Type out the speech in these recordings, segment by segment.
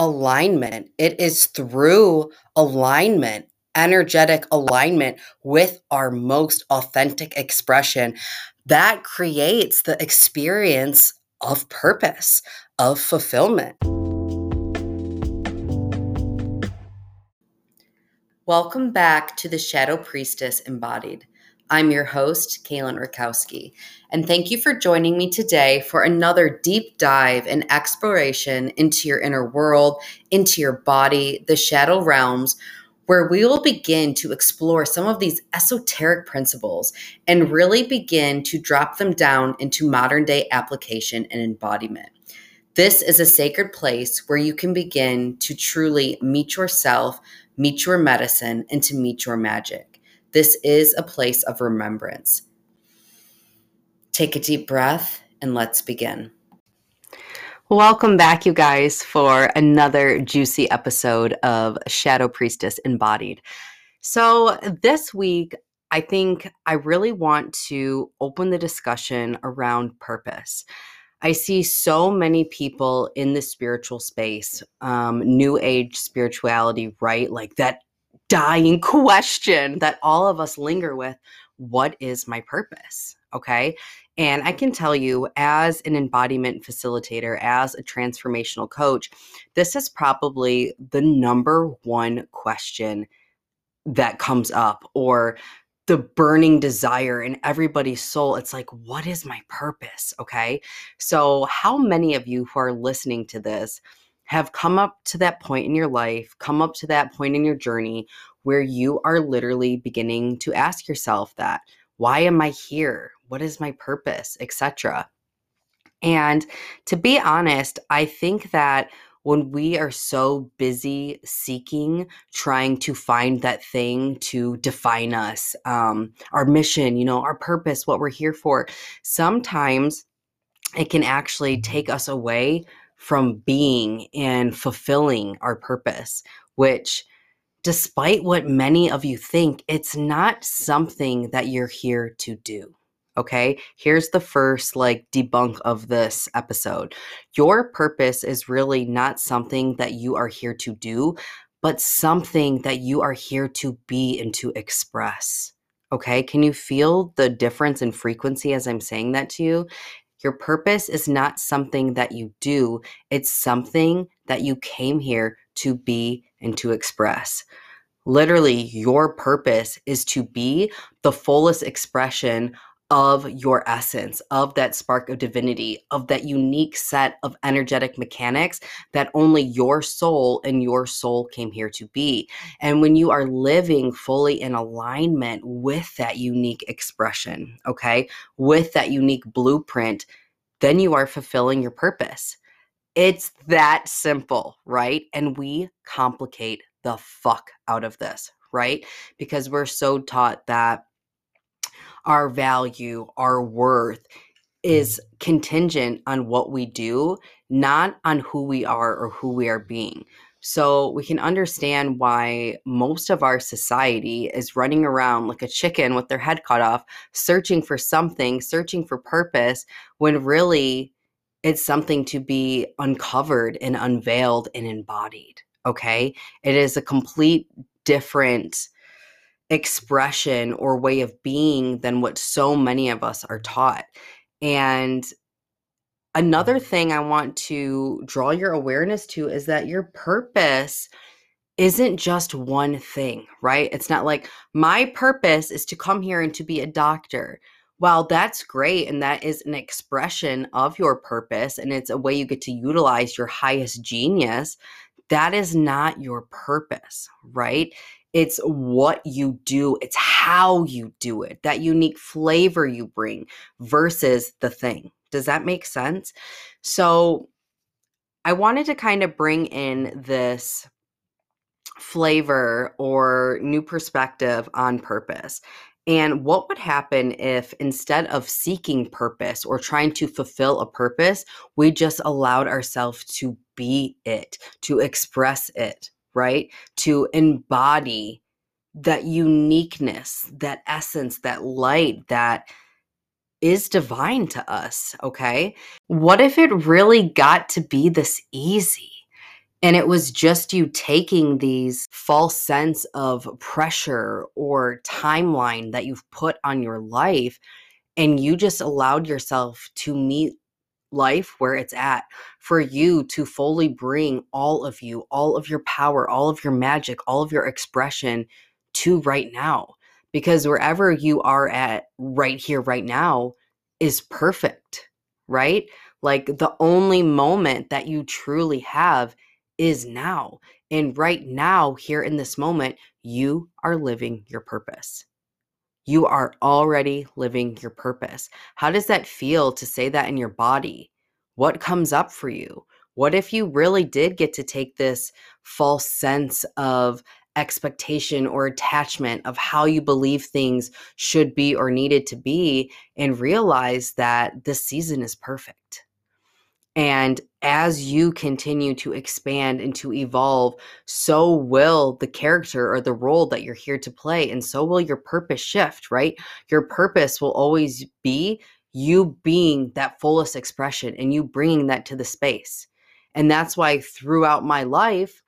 alignment. It is through alignment, energetic alignment with our most authentic expression that creates the experience of purpose, of fulfillment. Welcome back to the Shadow Priestess Embodied. I'm your host, Kaylyn Rutkowski, and thank you for joining me today for another deep dive and exploration into your inner world, into your body, the shadow realms, where we will begin to explore some of these esoteric principles and really begin to drop them down into modern day application and embodiment. This is a sacred place where you can begin to truly meet yourself, meet your medicine, and to meet your magic. This is a place of remembrance. Take a deep breath and let's begin. Welcome back, you guys, for another juicy episode of Shadow Priestess Embodied. So, this week, I think I really want to open the discussion around purpose. I see so many people in the spiritual space, um, new age spirituality, right? Like that dying question that all of us linger with what is my purpose? Okay. And I can tell you, as an embodiment facilitator, as a transformational coach, this is probably the number one question that comes up, or the burning desire in everybody's soul. It's like, what is my purpose? Okay. So, how many of you who are listening to this have come up to that point in your life, come up to that point in your journey where you are literally beginning to ask yourself that why am I here? What is my purpose, etc. And to be honest, I think that when we are so busy seeking, trying to find that thing to define us, um, our mission, you know, our purpose, what we're here for, sometimes it can actually take us away from being and fulfilling our purpose, which, despite what many of you think, it's not something that you're here to do. Okay, here's the first like debunk of this episode. Your purpose is really not something that you are here to do, but something that you are here to be and to express. Okay, can you feel the difference in frequency as I'm saying that to you? Your purpose is not something that you do, it's something that you came here to be and to express. Literally, your purpose is to be the fullest expression of your essence, of that spark of divinity, of that unique set of energetic mechanics that only your soul and your soul came here to be. And when you are living fully in alignment with that unique expression, okay, with that unique blueprint, then you are fulfilling your purpose. It's that simple, right? And we complicate the fuck out of this, right? Because we're so taught that our value, our worth mm. is contingent on what we do, not on who we are or who we are being. So we can understand why most of our society is running around like a chicken with their head cut off, searching for something, searching for purpose, when really it's something to be uncovered and unveiled and embodied. Okay. It is a complete different expression or way of being than what so many of us are taught. And another thing I want to draw your awareness to is that your purpose isn't just one thing, right? It's not like my purpose is to come here and to be a doctor. While that's great and that is an expression of your purpose and it's a way you get to utilize your highest genius, that is not your purpose, right? It's what you do, it's how you do it, that unique flavor you bring versus the thing. Does that make sense? So, I wanted to kind of bring in this flavor or new perspective on purpose. And what would happen if instead of seeking purpose or trying to fulfill a purpose, we just allowed ourselves to be it, to express it? Right? To embody that uniqueness, that essence, that light that is divine to us, okay? What if it really got to be this easy? And it was just you taking these false sense of pressure or timeline that you've put on your life and you just allowed yourself to meet life where it's at for you to fully bring all of you, all of your power, all of your magic, all of your expression to right now. Because wherever you are at right here, right now is perfect, right? Like the only moment that you truly have is now. And right now, here in this moment, you are living your purpose. You are already living your purpose. How does that feel to say that in your body? What comes up for you? What if you really did get to take this false sense of expectation or attachment of how you believe things should be or needed to be and realize that this season is perfect? And as you continue to expand and to evolve, so will the character or the role that you're here to play. And so will your purpose shift, right? Your purpose will always be you being that fullest expression and you bringing that to the space. And that's why throughout my life,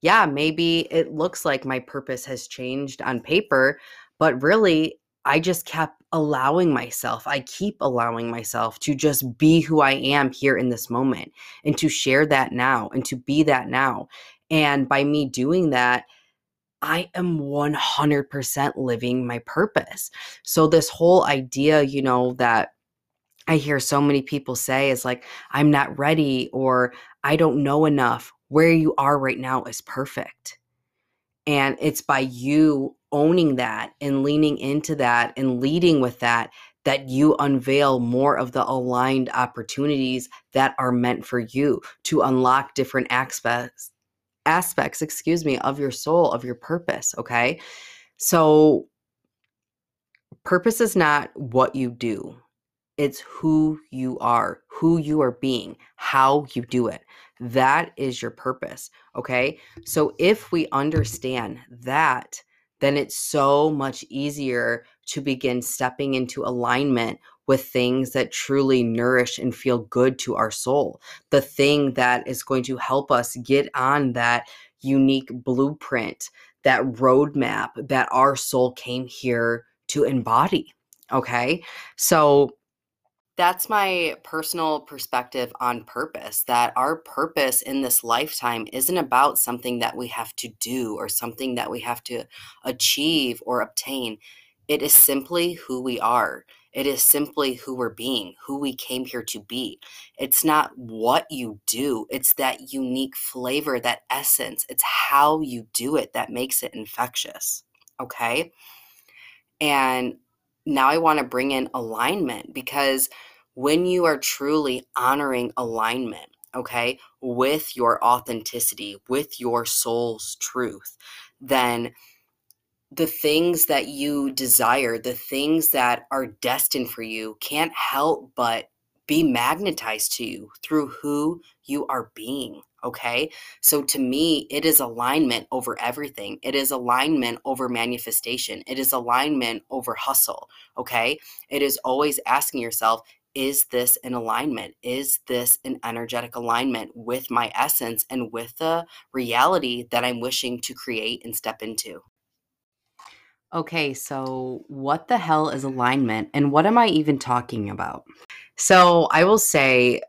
yeah, maybe it looks like my purpose has changed on paper, but really I just kept allowing myself, I keep allowing myself to just be who I am here in this moment and to share that now and to be that now. And by me doing that, I am 100% living my purpose. So, this whole idea, you know, that I hear so many people say is like, I'm not ready or I don't know enough. Where you are right now is perfect. And it's by you owning that and leaning into that and leading with that that you unveil more of the aligned opportunities that are meant for you to unlock different aspects aspects excuse me of your soul of your purpose okay? So purpose is not what you do. It's who you are who you are being how you do it that is your purpose. Okay. So if we understand that, then it's so much easier to begin stepping into alignment with things that truly nourish and feel good to our soul. The thing that is going to help us get on that unique blueprint, that roadmap that our soul came here to embody. Okay. So that's my personal perspective on purpose that our purpose in this lifetime isn't about something that we have to do or something that we have to achieve or obtain. It is simply who we are. It is simply who we're being, who we came here to be. It's not what you do, it's that unique flavor, that essence. It's how you do it that makes it infectious. Okay. And now I want to bring in alignment because when you are truly honoring alignment, okay, with your authenticity, with your soul's truth, then the things that you desire, the things that are destined for you, can't help but be magnetized to you through who you are being. Okay. So to me, it is alignment over everything. It is alignment over manifestation. It is alignment over hustle. Okay. It is always asking yourself, is this an alignment? Is this an energetic alignment with my essence and with the reality that I'm wishing to create and step into? Okay, so what the hell is alignment and what am I even talking about? So, I will say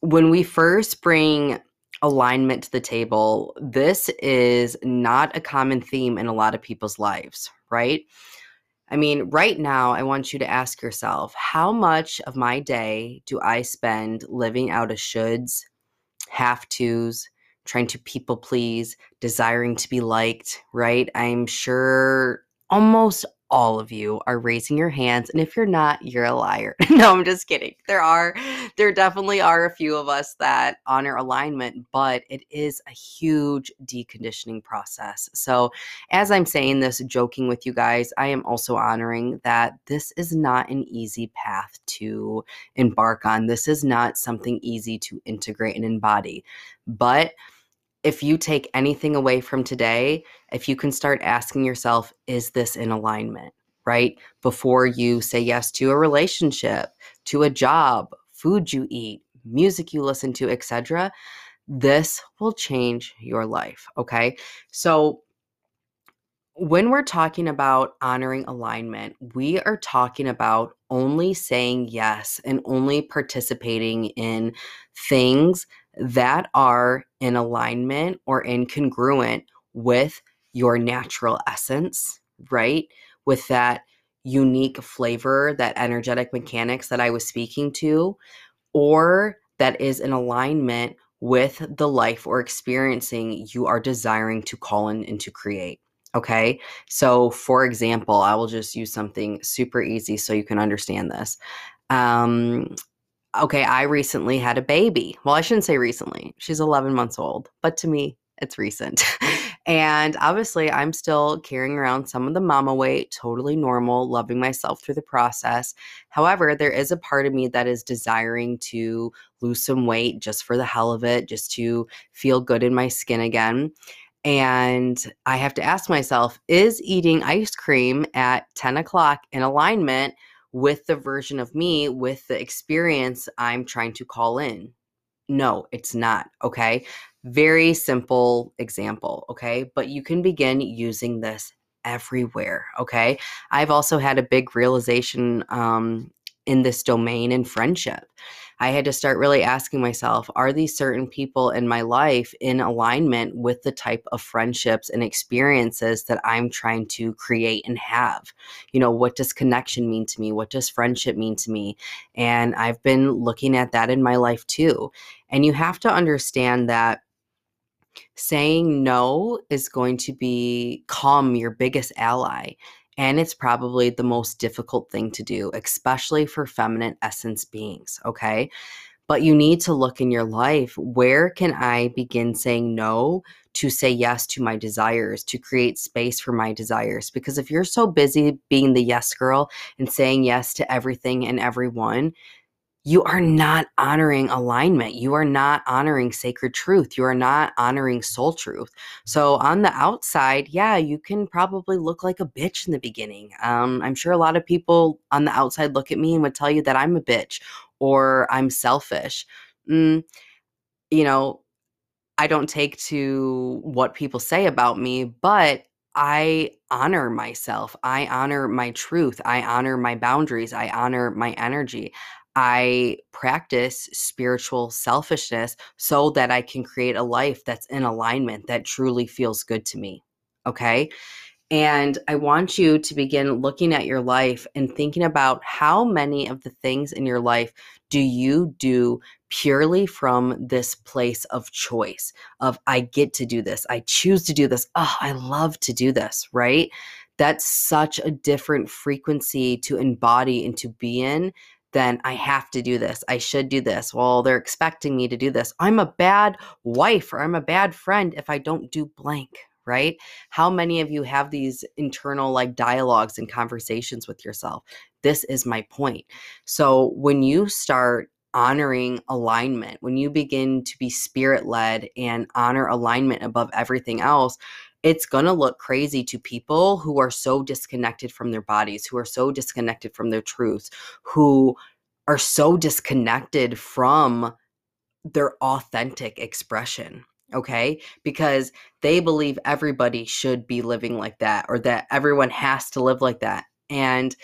when we first bring alignment to the table, this is not a common theme in a lot of people's lives, right? I mean, right now, I want you to ask yourself how much of my day do I spend living out of shoulds, have tos, trying to people please, desiring to be liked, right? I'm sure almost all of you are raising your hands and if you're not you're a liar. No i'm just kidding. There are there definitely are a few of us that honor alignment but it is a huge deconditioning process. So as i'm saying this joking with you guys i am also honoring that this is not an easy path to embark on. This is not something easy to integrate and embody. But if you take anything away from today, if you can start asking yourself, is this in alignment, right? Before you say yes to a relationship, to a job, food you eat, music you listen to, etc., This will change your life. Okay. So, when we're talking about honoring alignment, we are talking about only saying yes and only participating in things that are in alignment or incongruent with your natural essence, right? With that unique flavor, that energetic mechanics that I was speaking to, or that is in alignment with the life or experiencing you are desiring to call in and to create. Okay. So, for example, I will just use something super easy so you can understand this. Um, okay, I recently had a baby. Well, I shouldn't say recently. She's 11 months old, but to me, it's recent. and obviously, I'm still carrying around some of the mama weight, totally normal, loving myself through the process. However, there is a part of me that is desiring to lose some weight just for the hell of it, just to feel good in my skin again. And I have to ask myself is eating ice cream at 10 o'clock in alignment with the version of me, with the experience I'm trying to call in? No, it's not. Okay. Very simple example. Okay. But you can begin using this everywhere. Okay. I've also had a big realization um, in this domain in friendship. I had to start really asking myself are these certain people in my life in alignment with the type of friendships and experiences that I'm trying to create and have? You know, what does connection mean to me? What does friendship mean to me? And I've been looking at that in my life too. And you have to understand that saying no is going to become your biggest ally. And it's probably the most difficult thing to do, especially for feminine essence beings. Okay. But you need to look in your life where can I begin saying no to say yes to my desires, to create space for my desires? Because if you're so busy being the yes girl and saying yes to everything and everyone, you are not honoring alignment. You are not honoring sacred truth. You are not honoring soul truth. So, on the outside, yeah, you can probably look like a bitch in the beginning. Um, I'm sure a lot of people on the outside look at me and would tell you that I'm a bitch or I'm selfish. Mm, you know, I don't take to what people say about me, but I honor myself. I honor my truth. I honor my boundaries. I honor my energy. I practice spiritual selfishness so that I can create a life that's in alignment, that truly feels good to me. Okay. And I want you to begin looking at your life and thinking about how many of the things in your life do you do purely from this place of choice of I get to do this. I choose to do this. Oh, I love to do this, right? That's such a different frequency to embody and to be in then I have to do this. I should do this. Well, they're expecting me to do this. I'm a bad wife or I'm a bad friend if I don't do blank, right? How many of you have these internal like dialogues and conversations with yourself? This is my point. So when you start honoring alignment, when you begin to be spirit led and honor alignment above everything else, it's going to look crazy to people who are so disconnected from their bodies, who are so disconnected from their truths, who are so disconnected from their authentic expression. Okay. Because they believe everybody should be living like that or that everyone has to live like that. And,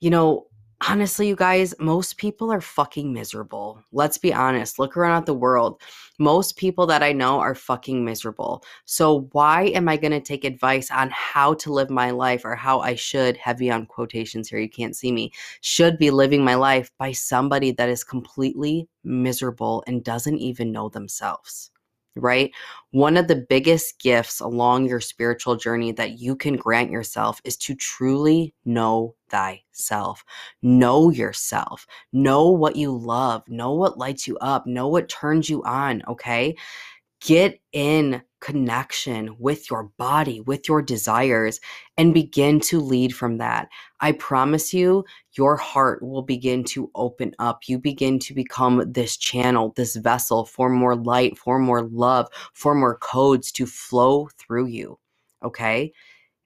you know, honestly, you guys, most people are fucking miserable. Let's be honest. Look around at the world. Most people that I know are fucking miserable. So, why am I going to take advice on how to live my life or how I should, heavy on quotations here, you can't see me, should be living my life by somebody that is completely miserable and doesn't even know themselves? Right? One of the biggest gifts along your spiritual journey that you can grant yourself is to truly know thyself. Know yourself. Know what you love. Know what lights you up. Know what turns you on, okay? Get in connection with your body, with your desires, and begin to lead from that. I promise you, your heart will begin to open up. You begin to become this channel, this vessel for more light, for more love, for more codes to flow through you. Okay.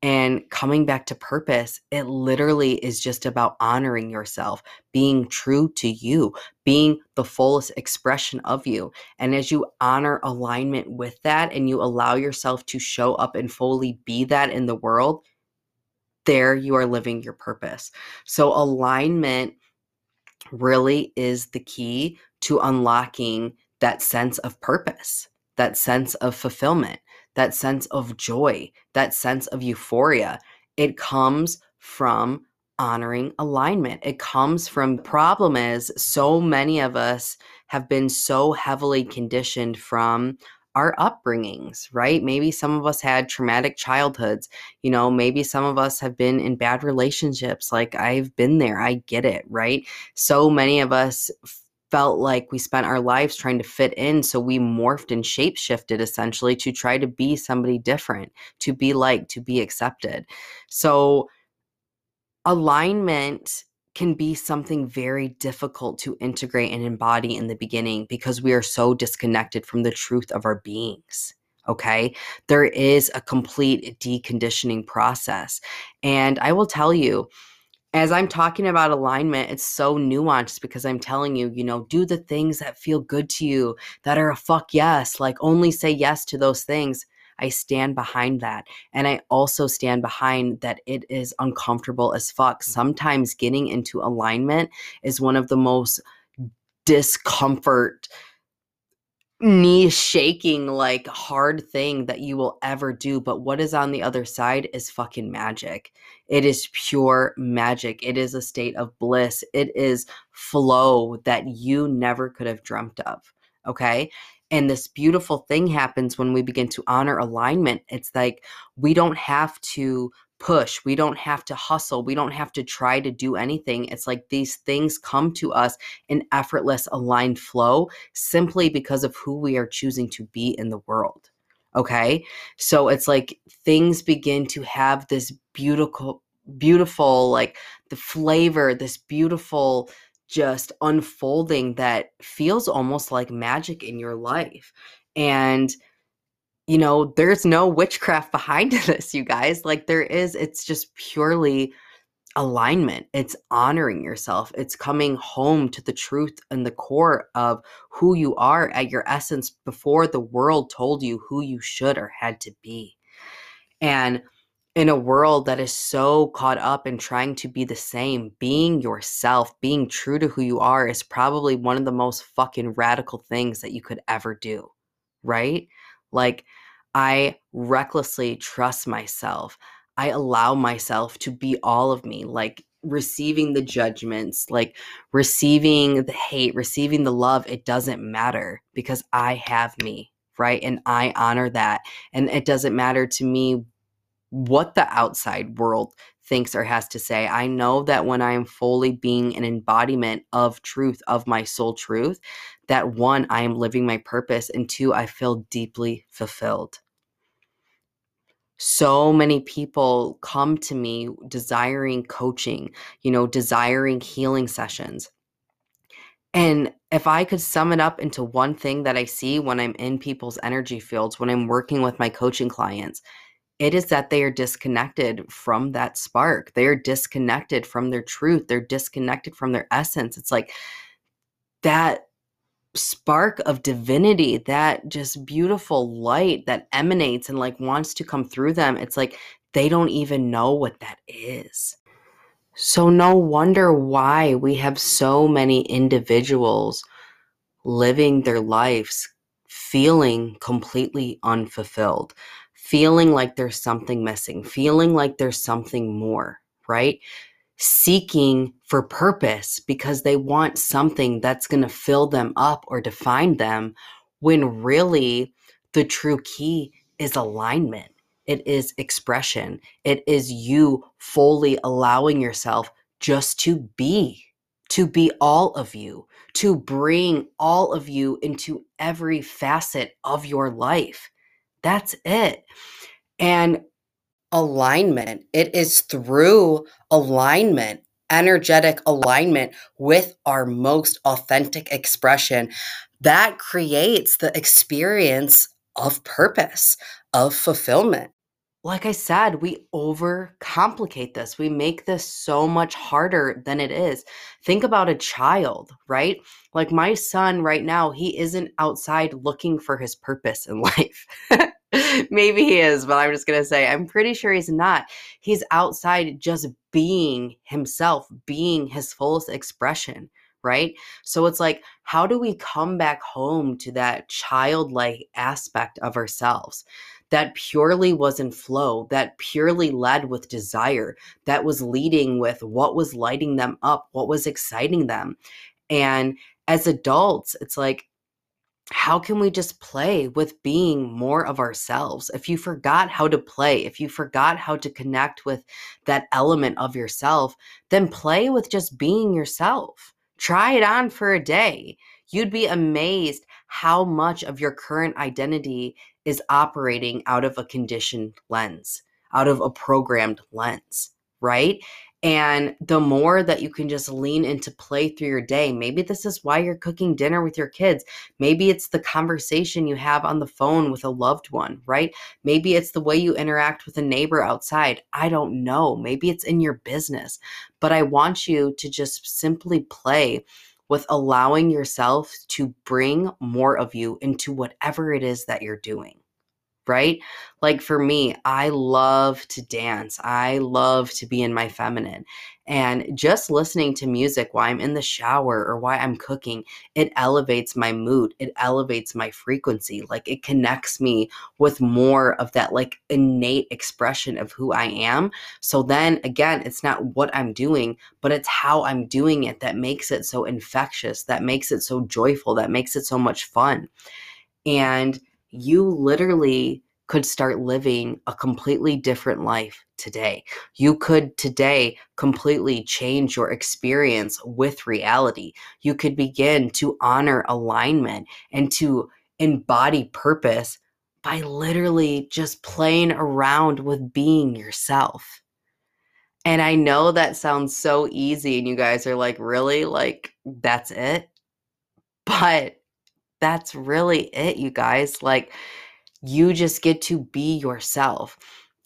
And coming back to purpose, it literally is just about honoring yourself, being true to you, being the fullest expression of you. And as you honor alignment with that and you allow yourself to show up and fully be that in the world, there you are living your purpose. So, alignment really is the key to unlocking that sense of purpose, that sense of fulfillment, that sense of joy, that sense of euphoria. It comes from honoring alignment. It comes from problem is so many of us have been so heavily conditioned from our upbringings, right? Maybe some of us had traumatic childhoods. You know, maybe some of us have been in bad relationships. Like I've been there. I get it, right? So many of us felt like we spent our lives trying to fit in. So we morphed and shape shifted essentially to try to be somebody different, to be liked, to be accepted. So alignment can be something very difficult to integrate and embody in the beginning because we are so disconnected from the truth of our beings. Okay. There is a complete deconditioning process. And I will tell you, as I'm talking about alignment, it's so nuanced because I'm telling you, you know, do the things that feel good to you, that are a fuck yes, like only say yes to those things. I stand behind that. And I also stand behind that it is uncomfortable as fuck. Mm. Sometimes getting into alignment is one of the most discomfort knee shaking like hard thing that you will ever do but what is on the other side is fucking magic. It is pure magic. It is a state of bliss. It is flow that you never could have dreamt of okay? And this beautiful thing happens when we begin to honor alignment. It's like we don't have to push, we don't have to hustle, we don't have to try to do anything. It's like these things come to us in effortless, aligned flow simply because of who we are choosing to be in the world. Okay. So it's like things begin to have this beautiful, beautiful, like the flavor, this beautiful, just unfolding that feels almost like magic in your life. And you know, there's no witchcraft behind this, you guys. Like there is, it's just purely alignment. It's honoring yourself. It's coming home to the truth and the core of who you are at your essence before the world told you who you should or had to be. And in a world that is so caught up in trying to be the same, being yourself, being true to who you are is probably one of the most fucking radical things that you could ever do. Right? Like, I recklessly trust myself. I allow myself to be all of me, like receiving the judgments, like receiving the hate, receiving the love. It doesn't matter because I have me, right? And I honor that. And it doesn't matter to me what the outside world thinks or has to say. I know that when I am fully being an embodiment of truth, of my soul truth, that one, I am living my purpose, and two, I feel deeply fulfilled. So many people come to me desiring coaching, you know, desiring healing sessions. And if I could sum it up into one thing that I see when I'm in people's energy fields, when I'm working with my coaching clients, it is that they are disconnected from that spark. They are disconnected from their truth. They're disconnected from their essence. It's like that spark of divinity, that just beautiful light that emanates and like wants to come through them. It's like they don't even know what that is. So, no wonder why we have so many individuals living their lives feeling completely unfulfilled, feeling like there's something missing, feeling like there's something more, right? Seeking for purpose because they want something that's going to fill them up or define them, when really the true key is alignment. It is expression. It is you fully allowing yourself just to be, to be all of you, to bring all of you into every facet of your life. That's it. And alignment, it is through alignment, energetic alignment with our most authentic expression that creates the experience of purpose, of fulfillment. like I said, we overcomplicate this. We make this so much harder than it is. Think about a child, right? Like my son right now, he isn't outside looking for his purpose in life. Maybe he is, but I'm just going to say, I'm pretty sure he's not. He's outside just being himself, being his fullest expression, right? So it's like, how do we come back home to that childlike aspect of ourselves? That purely was in flow, that purely led with desire, that was leading with what was lighting them up, what was exciting them. And as adults, it's like, how can we just play with being more of ourselves? If you forgot how to play, if you forgot how to connect with that element of yourself, then play with just being yourself. Try it on for a day. You'd be amazed how much of your current identity is operating out of a conditioned lens, out of a programmed lens, right? And the more that you can just lean into play through your day, maybe this is why you're cooking dinner with your kids. Maybe it's the conversation you have on the phone with a loved one, right? Maybe it's the way you interact with a neighbor outside. I don't know. Maybe it's in your business. But I want you to just simply play with allowing yourself to bring more of you into whatever it is that you're doing right? Like for me, I love to dance. I love to be in my feminine. And just listening to music while I'm in the shower or while I'm cooking, it elevates my mood. It elevates my frequency. Like it connects me with more of that like innate expression of who I am. So then again, it's not what I'm doing, but it's how I'm doing it that makes it so infectious, that makes it so joyful, that makes it so much fun. And you literally could start living a completely different life today. You could today completely change your experience with reality. You could begin to honor alignment and to embody purpose by literally just playing around with being yourself. And I know that sounds so easy, and you guys are like, really? Like, that's it? But that's really it, you guys. Like, you just get to be yourself.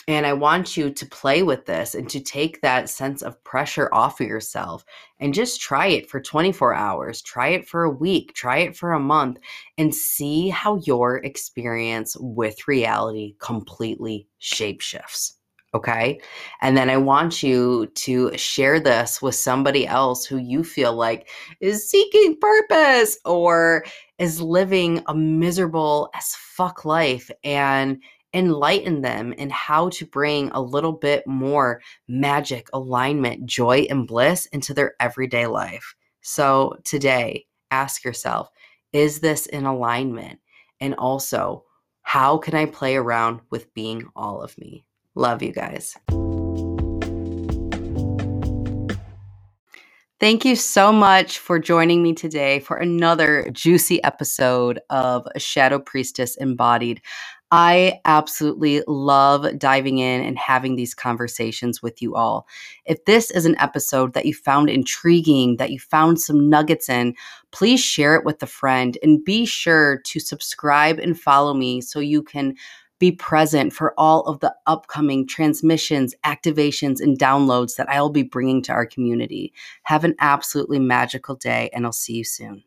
And I want you to play with this and to take that sense of pressure off of yourself and just try it for 24 hours, try it for a week, try it for a month, and see how your experience with reality completely shapeshifts. Okay. And then I want you to share this with somebody else who you feel like is seeking purpose or is living a miserable as fuck life and enlighten them in how to bring a little bit more magic, alignment, joy, and bliss into their everyday life. So today, ask yourself is this in alignment? And also, how can I play around with being all of me? Love you guys. Thank you so much for joining me today for another juicy episode of Shadow Priestess Embodied. I absolutely love diving in and having these conversations with you all. If this is an episode that you found intriguing, that you found some nuggets in, please share it with a friend and be sure to subscribe and follow me so you can be present for all of the upcoming transmissions, activations, and downloads that I'll be bringing to our community. Have an absolutely magical day, and I'll see you soon.